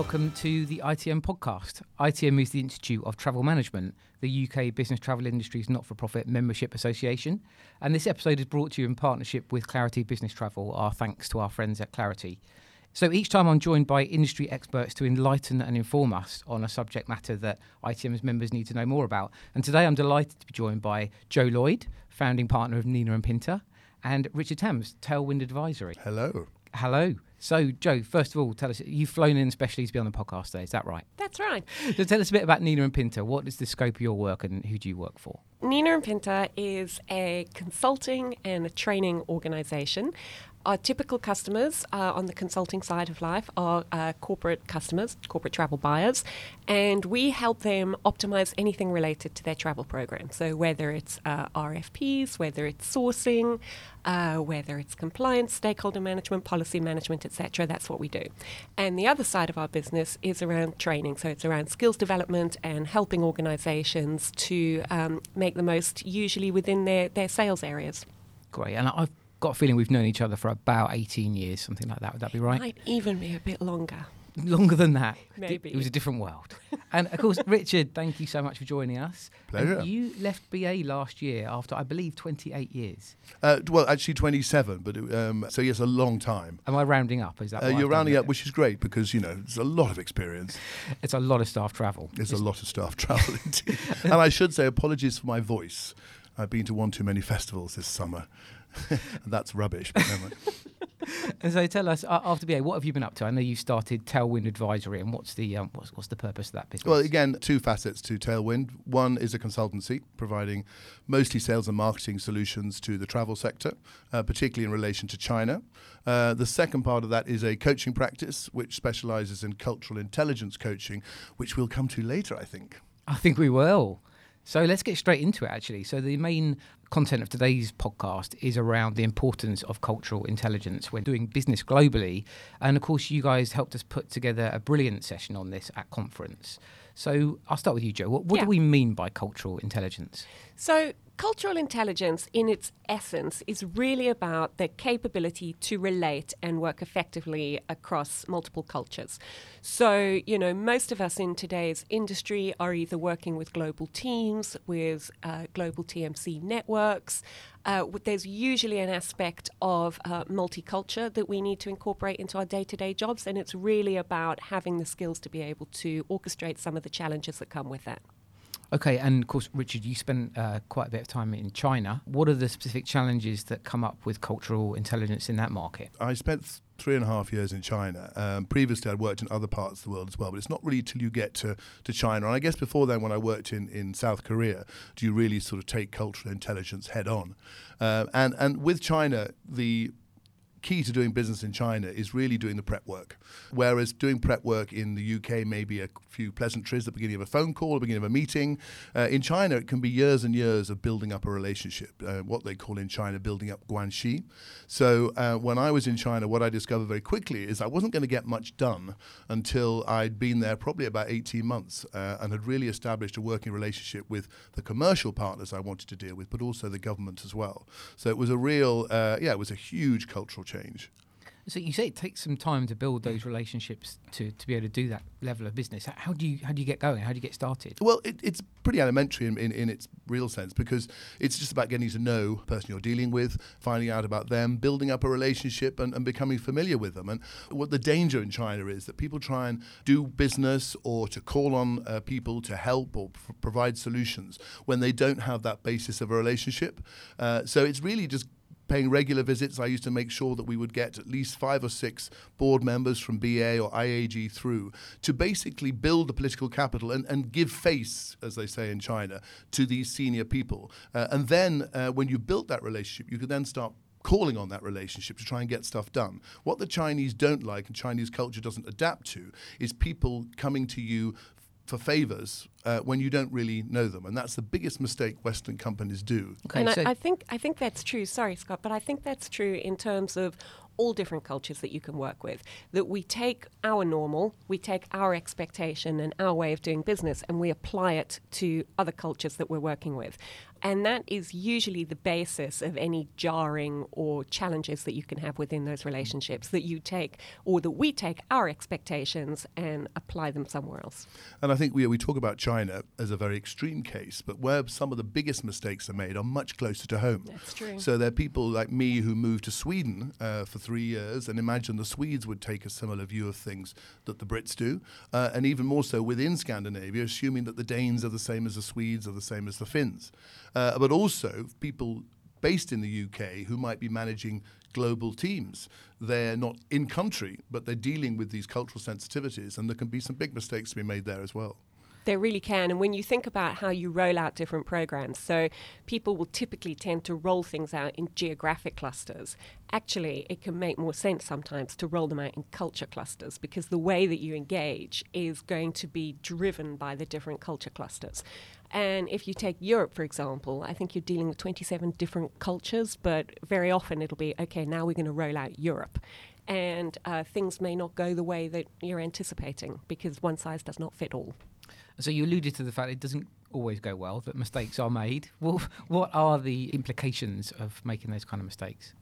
Welcome to the ITM podcast. ITM is the Institute of Travel Management, the UK business travel industry's not for profit membership association. And this episode is brought to you in partnership with Clarity Business Travel. Our thanks to our friends at Clarity. So each time I'm joined by industry experts to enlighten and inform us on a subject matter that ITM's members need to know more about. And today I'm delighted to be joined by Jo Lloyd, founding partner of Nina and Pinta, and Richard Tams, Tailwind Advisory. Hello. Hello. So, Jo, first of all, tell us you've flown in especially to be on the podcast today. Is that right? That's right. So, tell us a bit about Nina and Pinta. What is the scope of your work, and who do you work for? Nina and Pinta is a consulting and a training organization. Our typical customers uh, on the consulting side of life are uh, corporate customers, corporate travel buyers, and we help them optimize anything related to their travel program. So, whether it's uh, RFPs, whether it's sourcing, uh, whether it's compliance, stakeholder management, policy management, etc., that's what we do. And the other side of our business is around training. So, it's around skills development and helping organizations to um, make the most, usually within their, their sales areas. Great. And I've got a feeling we've known each other for about 18 years, something like that. Would that be right? Might even be a bit longer. Longer than that. Maybe. It was a different world. and of course, Richard, thank you so much for joining us. Pleasure. And you left BA last year after, I believe, 28 years. Uh, well, actually, 27, but it, um, so yes, a long time. Am I rounding up? Is that Uh, what you're I've rounding there? up, which is great because you know there's a lot of experience. It's a lot of staff travel. It's a lot of staff travel, indeed. and I should say apologies for my voice. I've been to one too many festivals this summer. and that's rubbish. But never mind. And so tell us, uh, after BA, what have you been up to? I know you started Tailwind Advisory, and what's the um, what's, what's the purpose of that business? Well, again, two facets to Tailwind. One is a consultancy providing mostly sales and marketing solutions to the travel sector, uh, particularly in relation to China. Uh, the second part of that is a coaching practice which specializes in cultural intelligence coaching, which we'll come to later, I think. I think we will. So let's get straight into it, actually. So, the main content of today's podcast is around the importance of cultural intelligence when doing business globally. And of course, you guys helped us put together a brilliant session on this at conference. So, I'll start with you, Jo. What, what Yeah. do we mean by cultural intelligence? So, cultural intelligence, in its essence, is really about the capability to relate and work effectively across multiple cultures. So, you know, most of us in today's industry are either working with global teams, with uh, global TMC networks. Uh, there's usually an aspect of uh, multicultural that we need to incorporate into our day to day jobs, and it's really about having the skills to be able to orchestrate some of the challenges that come with that. Okay, and of course, Richard, you spent uh, quite a bit of time in China. What are the specific challenges that come up with cultural intelligence in that market? I spent th- three and a half years in China. Um, previously, I'd worked in other parts of the world as well, but it's not really till you get to, to China. And I guess before then, when I worked in, in South Korea, do you really sort of take cultural intelligence head on? Uh, and, and with China, the key to doing business in China is really doing the prep work. Whereas doing prep work in the UK may be a few pleasantries at the beginning of a phone call, the beginning of a meeting. Uh, in China, it can be years and years of building up a relationship, uh, what they call in China building up guanxi. So uh, when I was in China, what I discovered very quickly is I wasn't going to get much done until I'd been there probably about 18 months uh, and had really established a working relationship with the commercial partners I wanted to deal with, but also the government as well. So it was a real, uh, yeah, it was a huge cultural change. So you say it takes some time to build those relationships to, to be able to do that level of business. How- do you how do you get going? How do you get started? Well, it, it's pretty elementary in, in, in its real sense because it's just about getting to know the person you're dealing with, finding out about them, building up a relationship, and, and becoming familiar with them. And what the danger in China is that people try and do business or to call on uh, people to help or p- provide solutions when they don't have that basis of a relationship. Uh, so it's really just paying regular visits. I used to make sure that we would get at least five or six board members from BA or IAG through to basically build the political capital and, and give face, as they say in China, to these senior people. Uh, and then uh, when you built that relationship, you could then start calling on that relationship to try and get stuff done. What the Chinese don't like and Chinese culture doesn't adapt to is people coming to you for favors uh, when you don't really know them. And that's the biggest mistake Western companies do. Okay, and so I, I think I think that's true. Sorry, Scott, but I think that's true in terms of all different cultures that you can work with. That we take our normal, we take our expectation and our way of doing business, and we apply it to other cultures that we're working with. And that is usually the basis of any jarring or challenges that you can have within those relationships that you take or that we take our expectations and apply them somewhere else. And I think we, we talk about China as a very extreme case, but where some of the biggest mistakes are made are much closer to home. That's true. So there are people like me who moved to Sweden uh, for three years and imagine the Swedes would take a similar view of things that the Brits do, uh, and even more so within Scandinavia, assuming that the Danes are the same as the Swedes, are the same as the Finns. Uh, but also people based in the UK who might be managing global teams. They're not in country, but they're dealing with these cultural sensitivities, and there can be some big mistakes to be made there as well. They really can. And when you think about how you roll out different programs, so people will typically tend to roll things out in geographic clusters. Actually, it can make more sense sometimes to roll them out in culture clusters because the way that you engage is going to be driven by the different culture clusters. And if you take Europe, for example, I think you're dealing with 27 different cultures, but very often it'll be okay, now we're going to roll out Europe. And uh, things may not go the way that you're anticipating because one size does not fit all. So you alluded to the fact it doesn't always go well, that mistakes are made. Well, what are the implications of making those kind of mistakes?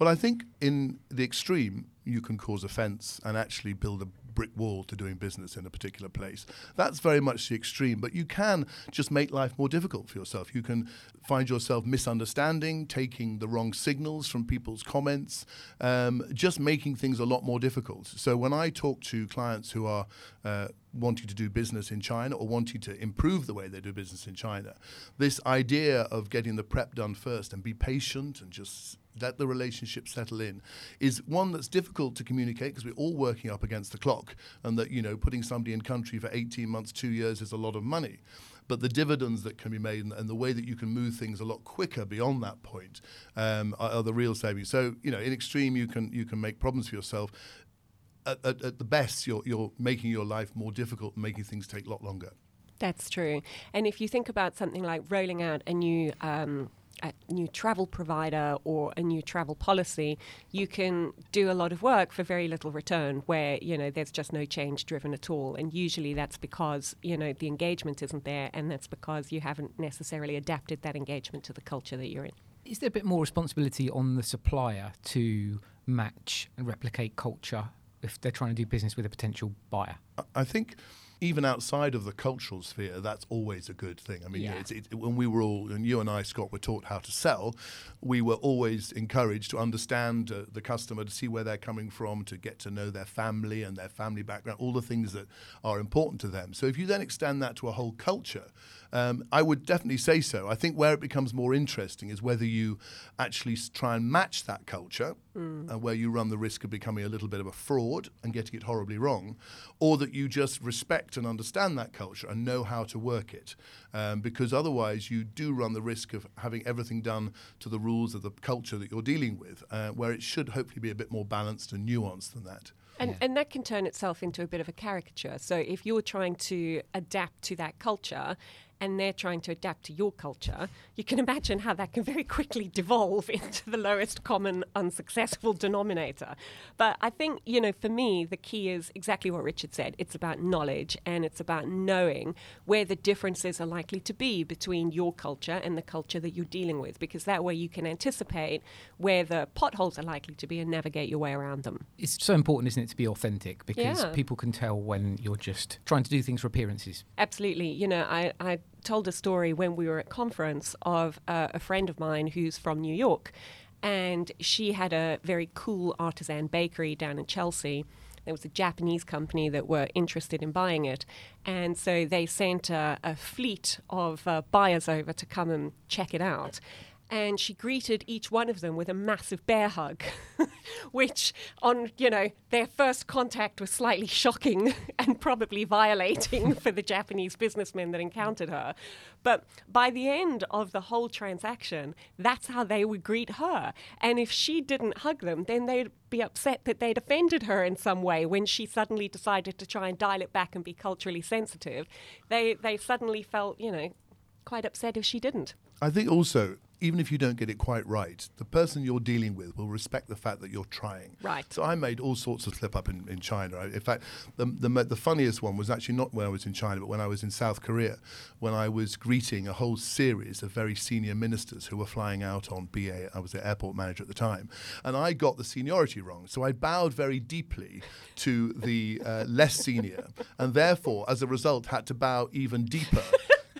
Well, I think in the extreme, you can cause offence and actually build a brick wall to doing business in a particular place. That's very much the extreme, but you can just make life more difficult for yourself. You can find yourself misunderstanding, taking the wrong signals from people's comments, um, just making things a lot more difficult. So when I talk to clients who are uh, wanting to do business in China or wanting to improve the way they do business in China, this idea of getting the prep done first and be patient and just let the relationship settle in is one that's difficult to communicate because we're all working up against the clock and that you know putting somebody in country for 18 months 2 years is a lot of money. But the dividends that can be made and, and the way that you can move things a lot quicker beyond that point um, are, are, the real savings. So you know in extreme you can you can make problems for yourself. At, at, at the best you're, you're making your life more difficult and making things take a lot longer. That's true. And if you think about something like rolling out a new um, a new travel provider or a new travel policy, you can do a lot of work for very little return where, you know, there's just no change driven at all. And usually that's because, you know, the engagement isn't there and that's because you haven't necessarily adapted that engagement to the culture that you're in. Is there a bit more responsibility on the supplier to match and replicate culture if they're trying to do business with a potential buyer? I think even outside of the cultural sphere, that's always a good thing. I mean, yeah. it's, it, when we were all, and you and I, Scott, were taught how to sell, we were always encouraged to understand uh, the customer, to see where they're coming from, to get to know their family and their family background, all the things that are important to them. So if you then extend that to a whole culture, um, I would definitely say so. I think where it becomes more interesting is whether you actually try and match that culture, mm. uh, where you run the risk of becoming a little bit of a fraud and getting it horribly wrong, or that you just respect and understand that culture and know how to work it. Um, because otherwise, you do run the risk of having everything done to the rules of the culture that you're dealing with, uh, where it should hopefully be a bit more balanced and nuanced than that. And, yeah. and that can turn itself into a bit of a caricature. So if you're trying to adapt to that culture and they're trying to adapt to your culture, you can imagine how that can very quickly devolve into the lowest common unsuccessful denominator. But I think, you know, for me, the key is exactly what Richard said. It's about knowledge and it's about knowing where the differences are likely to be between your culture and the culture that you're dealing with, because that way you can anticipate where the potholes are likely to be and navigate your way around them. It's so important, isn't it, to be authentic because yeah. people can tell when you're just trying to do things for appearances. Absolutely. You know, I, I told a story when we were at conference of uh, a friend of mine who's from New York, and she had a very cool artisan bakery down in Chelsea. There was a Japanese company that were interested in buying it, and so they sent a, a fleet of uh, buyers over to come and check it out and she greeted each one of them with a massive bear hug, which, on you know their first contact, was slightly shocking and probably violating for the Japanese businessmen that encountered her. But by the end of the whole transaction, that's how they would greet her. And if she didn't hug them, then they'd be upset that they'd offended her in some way when she suddenly decided to try and dial it back and be culturally sensitive. They they suddenly felt, you know, quite upset if she didn't. I think also even if you don't get it quite right, the person you're dealing with will respect the fact that you're trying. Right. So I made all sorts of slip up in, in China. In fact, the, the, the funniest one was actually not when I was in China, but when I was in South Korea, when I was greeting a whole series of very senior ministers who were flying out on BA. I was the airport manager at the time. And I got the seniority wrong. So I bowed very deeply to the uh, less senior, and therefore, as a result, had to bow even deeper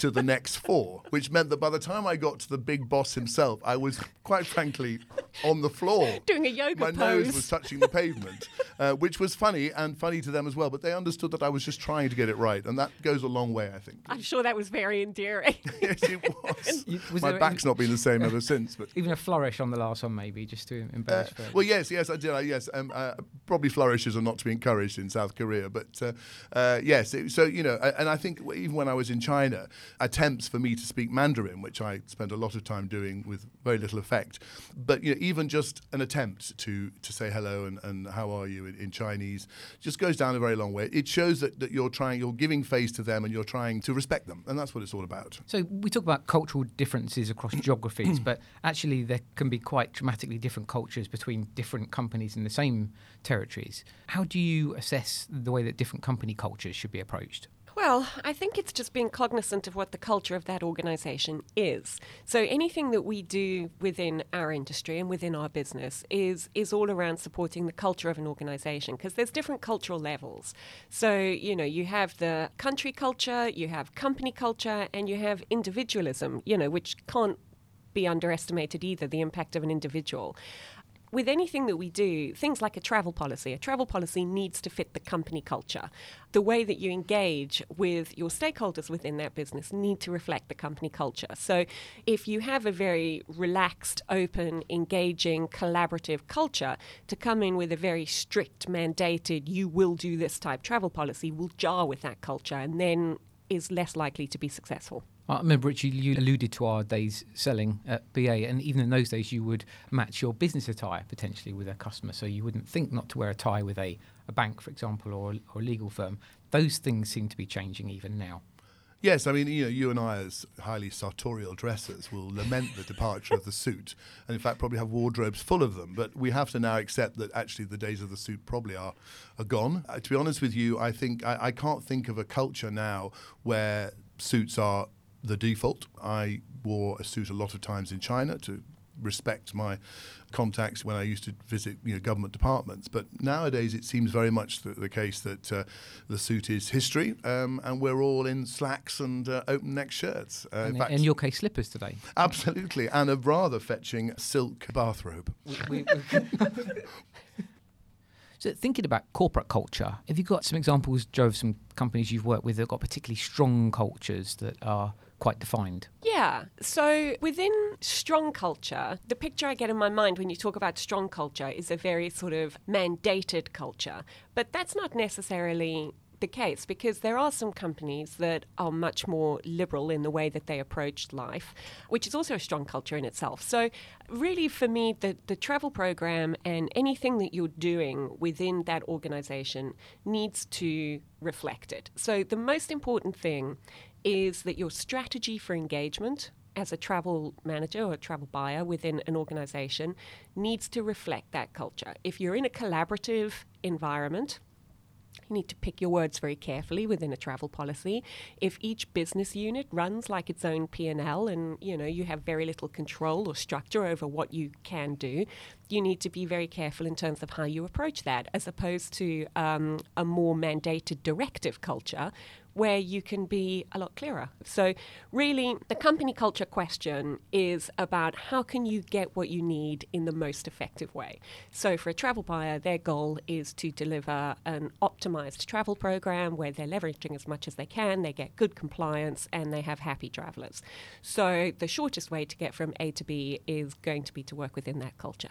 to the next four, which meant that by the time I got to the big boss himself, I was quite frankly on the floor. Doing a yoga My pose. nose was touching the pavement, uh, which was funny and funny to them as well. But they understood that I was just trying to get it right, and that goes a long way, I think. I'm sure that was very endearing. yes, it was. You- was My back's any- not been the same ever since. But Even a flourish on the last one, maybe, just to embarrass uh, well, yes, yes, I did. Uh, yes, um, uh, probably flourishes are not to be encouraged in South Korea, but uh, uh, yes. It, so you know, and I think even when I was in China, attempts for me to speak Mandarin, which I spent a lot of time doing with very little effect, but you know, even just an attempt to to say hello and, and how are you in, in Chinese just goes down a very long way. It shows that, that you're trying, you're giving face to them, and you're trying to respect them, and that's what it's all about. So we talk about cultural differences across geographies, but actually there can be quite dramatically different cultures between different companies in the same territories. How do you assess the way that different company cultures should be approached? Well, I think it's just being cognizant of what the culture of that organization is. So anything that we do within our industry and within our business is is all around supporting the culture of an organization because there's different cultural levels. So, you know, you have the country culture, you have company culture, and you have individualism, you know, which can't be underestimated either, the impact of an individual. With anything that we do, things like a travel policy, a travel policy needs to fit the company culture. The way that you engage with your stakeholders within that business need to reflect the company culture. So if you have a very relaxed, open, engaging, collaborative culture, to come in with a very strict, mandated, you will do this type travel policy will jar with that culture and then is less likely to be successful. I remember, Richie, you alluded to our days selling at BA, and even in those days, you would match your business attire potentially with a customer. So you wouldn't think not to wear a tie with a, a bank, for example, or, or a legal firm. Those things seem to be changing even now. Yes, I mean, you know, you and I, as highly sartorial dressers, will lament the departure of the suit, and in fact, probably have wardrobes full of them. But we have to now accept that actually the days of the suit probably are, are gone. Uh, to be honest with you, I think I, I can't think of a culture now where suits are the default. I wore a suit a lot of times in China to respect my contacts when I used to visit you know, government departments. But nowadays, it seems very much the, the case that uh, the suit is history, um, and we're all in slacks and uh, open neck shirts. Uh, in And fact, in your case, slippers today. absolutely, and a rather fetching silk bathrobe. We- we- so thinking about corporate culture, have you got some examples, Jo, of some companies you've worked with that have got particularly strong cultures that are quite defined? Yeah. So within strong culture, the picture I get in my mind when you talk about strong culture is a very sort of mandated culture. But that's not necessarily the case because there are some companies that are much more liberal in the way that they approach life, which is also a strong culture in itself. So, really, for me, the, the travel program and anything that you're doing within that organization needs to reflect it. So, the most important thing is that your strategy for engagement as a travel manager or a travel buyer within an organization needs to reflect that culture. If you're in a collaborative environment, you need to pick your words very carefully within a travel policy. If each business unit runs like its own P&L and you know you have very little control or structure over what you can do, you need to be very careful in terms of how you approach that as opposed to um, a more mandated directive culture where you can be a lot clearer. So, really, the company culture question is about how can you get what you need in the most effective way. So, for a travel buyer, their goal is to deliver an optimized travel program where they're leveraging as much as they can, they get good compliance, and they have happy travelers. So, the shortest way to get from A to B is going to be to work within that culture.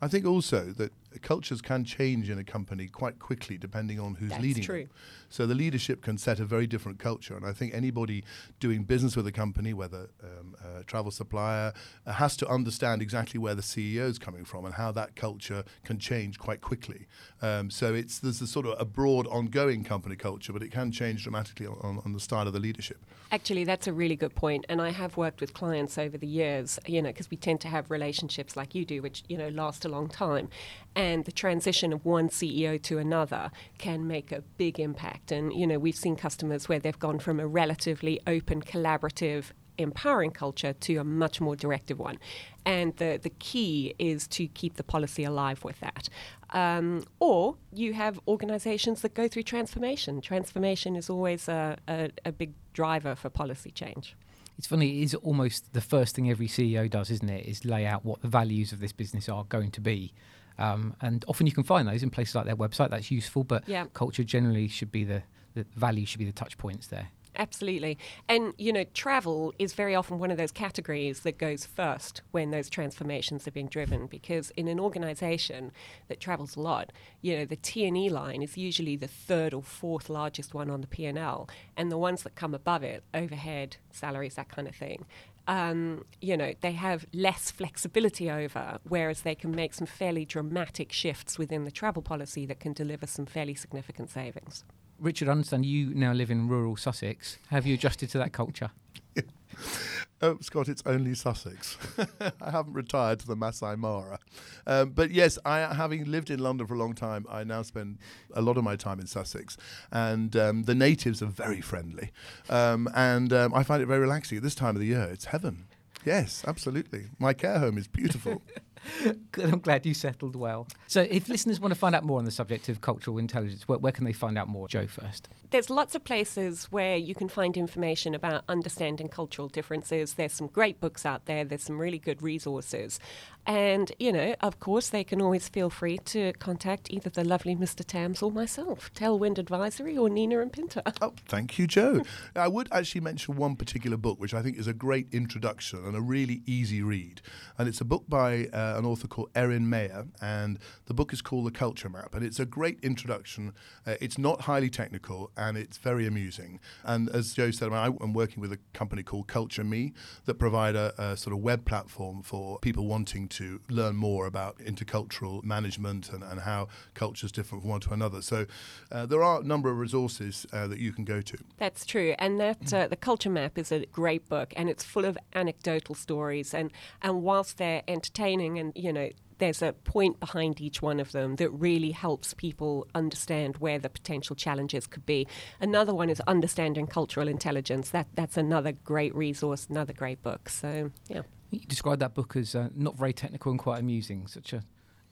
I think also that cultures can change in a company quite quickly depending on who's That's leading. true. Them. So the leadership can set a very different culture, and I think anybody doing business with a company, whether um, a travel supplier, uh, has to understand exactly where the CEO is coming from and how that culture can change quite quickly. Um, so it's there's a sort of a broad, ongoing company culture, but it can change dramatically on, on the style of the leadership. Actually, that's a really good point, and I have worked with clients over the years. You know, because we tend to have relationships like you do, which you know last a long time, and the transition of one CEO to another can make a big impact. And you know, we've seen customers where they've gone from a relatively open, collaborative empowering culture to a much more directive one. And the, the key is to keep the policy alive with that. Um, or you have organizations that go through transformation. Transformation is always a, a, a big driver for policy change. It's funny, it is almost the first thing every CEO does, isn't it? Is lay out what the values of this business are going to be. Um, and often you can find those in places like their website, that's useful, but Yeah. culture generally should be the, the value should be the touch points there. Absolutely. And, you know, travel is very often one of those categories that goes first when those transformations are being driven because in an organization that travels a lot, you know, the T&E line is usually the third or fourth largest one on the P&L and the ones that come above it, overhead, salaries, that kind of thing. Um, you know, they have less flexibility over, whereas they can make some fairly dramatic shifts within the travel policy that can deliver some fairly significant savings. Richard, I understand you now live in rural Sussex. Have you adjusted to that culture? Oh, Scott, it's only Sussex. I haven't retired to the Masai Mara. Um, but yes, I, having lived in London for a long time, I now spend a lot of my time in Sussex. And um, the natives are very friendly. Um, and um, I find it very relaxing. At this time of the year, it's heaven. Yes, absolutely. My care home is beautiful. I'm glad you settled well. So, if listeners want to find out more on the subject of cultural intelligence, where, where can they find out more? Jo first. There's lots of places where you can find information about understanding cultural differences. There's some great books out there, there's some really good resources. And, you know, of course, they can always feel free to contact either the lovely Mr. Tams or myself, Tailwind Advisory or Nina and Pinta. Oh, thank you, Jo. I would actually mention one particular book, which I think is a great introduction and a really easy read. And it's a book by uh, an author called Erin Meyer, and the book is called The Culture Map. And it's a great introduction. Uh, it's not highly technical, and it's very amusing. And as Jo said, I am working with a company called Culture Me that provide a, a sort of web platform for people wanting to learn more about intercultural management and, and how cultures differ from one to another. So uh, there are a number of resources uh, that you can go to. That's true, and that uh, the Culture Map is a great book, and it's full of anecdotal stories. and And whilst they're entertaining, and you know, there's a point behind each one of them that really helps people understand where the potential challenges could be. Another one is understanding cultural intelligence. That that's another great resource, another great book. So yeah. You described that book as uh, not very technical and quite amusing. Such a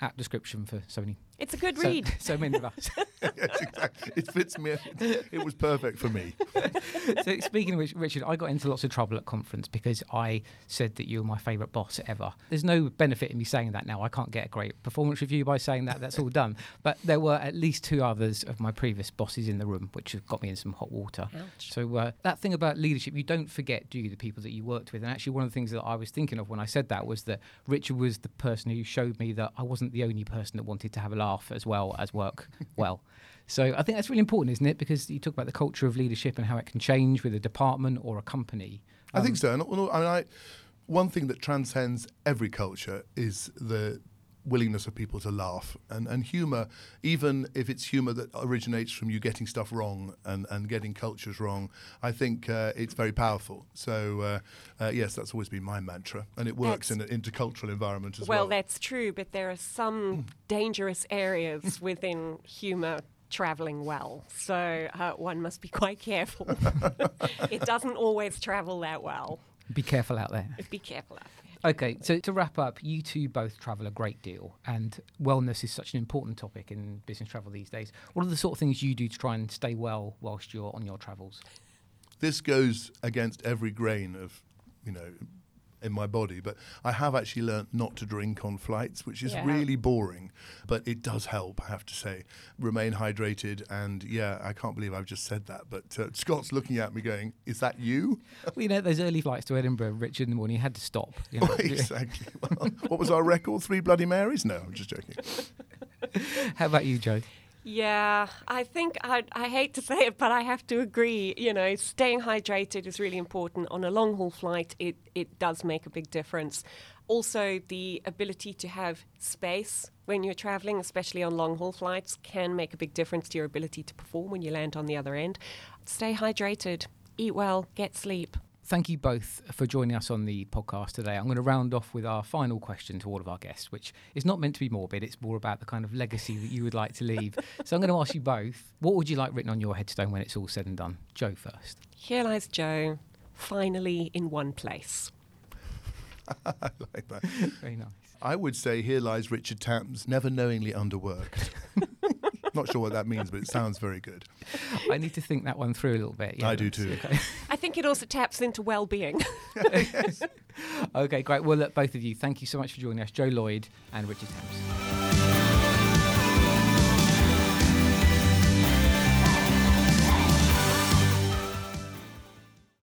apt description for so many. It's a good so, read. So many of us. yes, exactly. It fits me. It was perfect for me. so speaking of which, Richard, I got into lots of trouble at conference because I said that you were my favourite boss ever. There's no benefit in me saying that now. I can't get a great performance review by saying that. That's all done. But there were at least two others of my previous bosses in the room, which have got me in some hot water. Ouch. So uh, that thing about leadership, you don't forget, do you, the people that you worked with? And actually, one of the things that I was thinking of when I said that was that Richard was the person who showed me that I wasn't the only person that wanted to have a laugh as well as work well. So I think that's really important, isn't it? Because you talk about the culture of leadership and how it can change with a department or a company. I think um, so. And I mean, I, one thing that transcends every culture is the willingness of people to laugh and, and humor, even if it's humor that originates from you getting stuff wrong and, and getting cultures wrong, I think uh, it's very powerful. So, uh, uh, yes, that's always been my mantra. And it works That's- in an intercultural environment as well, well. that's true, but there are some dangerous areas within humour travelling well. So uh, one must be quite careful. it doesn't always travel that well. Be careful out there. Be careful out there. Okay, so to wrap up, you two both travel a great deal, and wellness is such an important topic in business travel these days. What are the sort of things you do to try and stay well whilst you're on your travels? this goes against every grain of, you know, in my body. But I have actually learnt not to drink on flights, which is Yeah. really boring, but it does help. I have to say, remain hydrated. And yeah, I can't believe I've just said that. But uh, Scott's looking at me, going, "Is that you?" well, you know, those early flights to Edinburgh, Richard, in the morning, you had to stop. You know. exactly. Well, what was our record? Three Bloody Marys? No, I'm just joking. How about you, Jo? Yeah, I think I, I hate to say it, but I have to agree. You know, staying hydrated is really important. On a long haul flight, it, it does make a big difference. Also, the ability to have space when you're traveling, especially on long haul flights, can make a big difference to your ability to perform when you land on the other end. Stay hydrated, eat well, get sleep. Thank you both for joining us on the podcast today. I'm going to round off with our final question to all of our guests, which is not meant to be morbid. It's more about the kind of legacy that you would like to leave. so I'm going to ask you both what would you like written on your headstone when it's all said and done? Jo first. Here lies Jo, finally in one place. I like that. Very nice. I would say here lies Richard Tams, never knowingly underworked. Not sure what that means, but it sounds very good. I need to think that one through a little bit. I do too. Okay. I think it also taps into well being. okay, great. Well, look, both of you, thank you so much for joining us, Jo Lloyd and Richard Tams.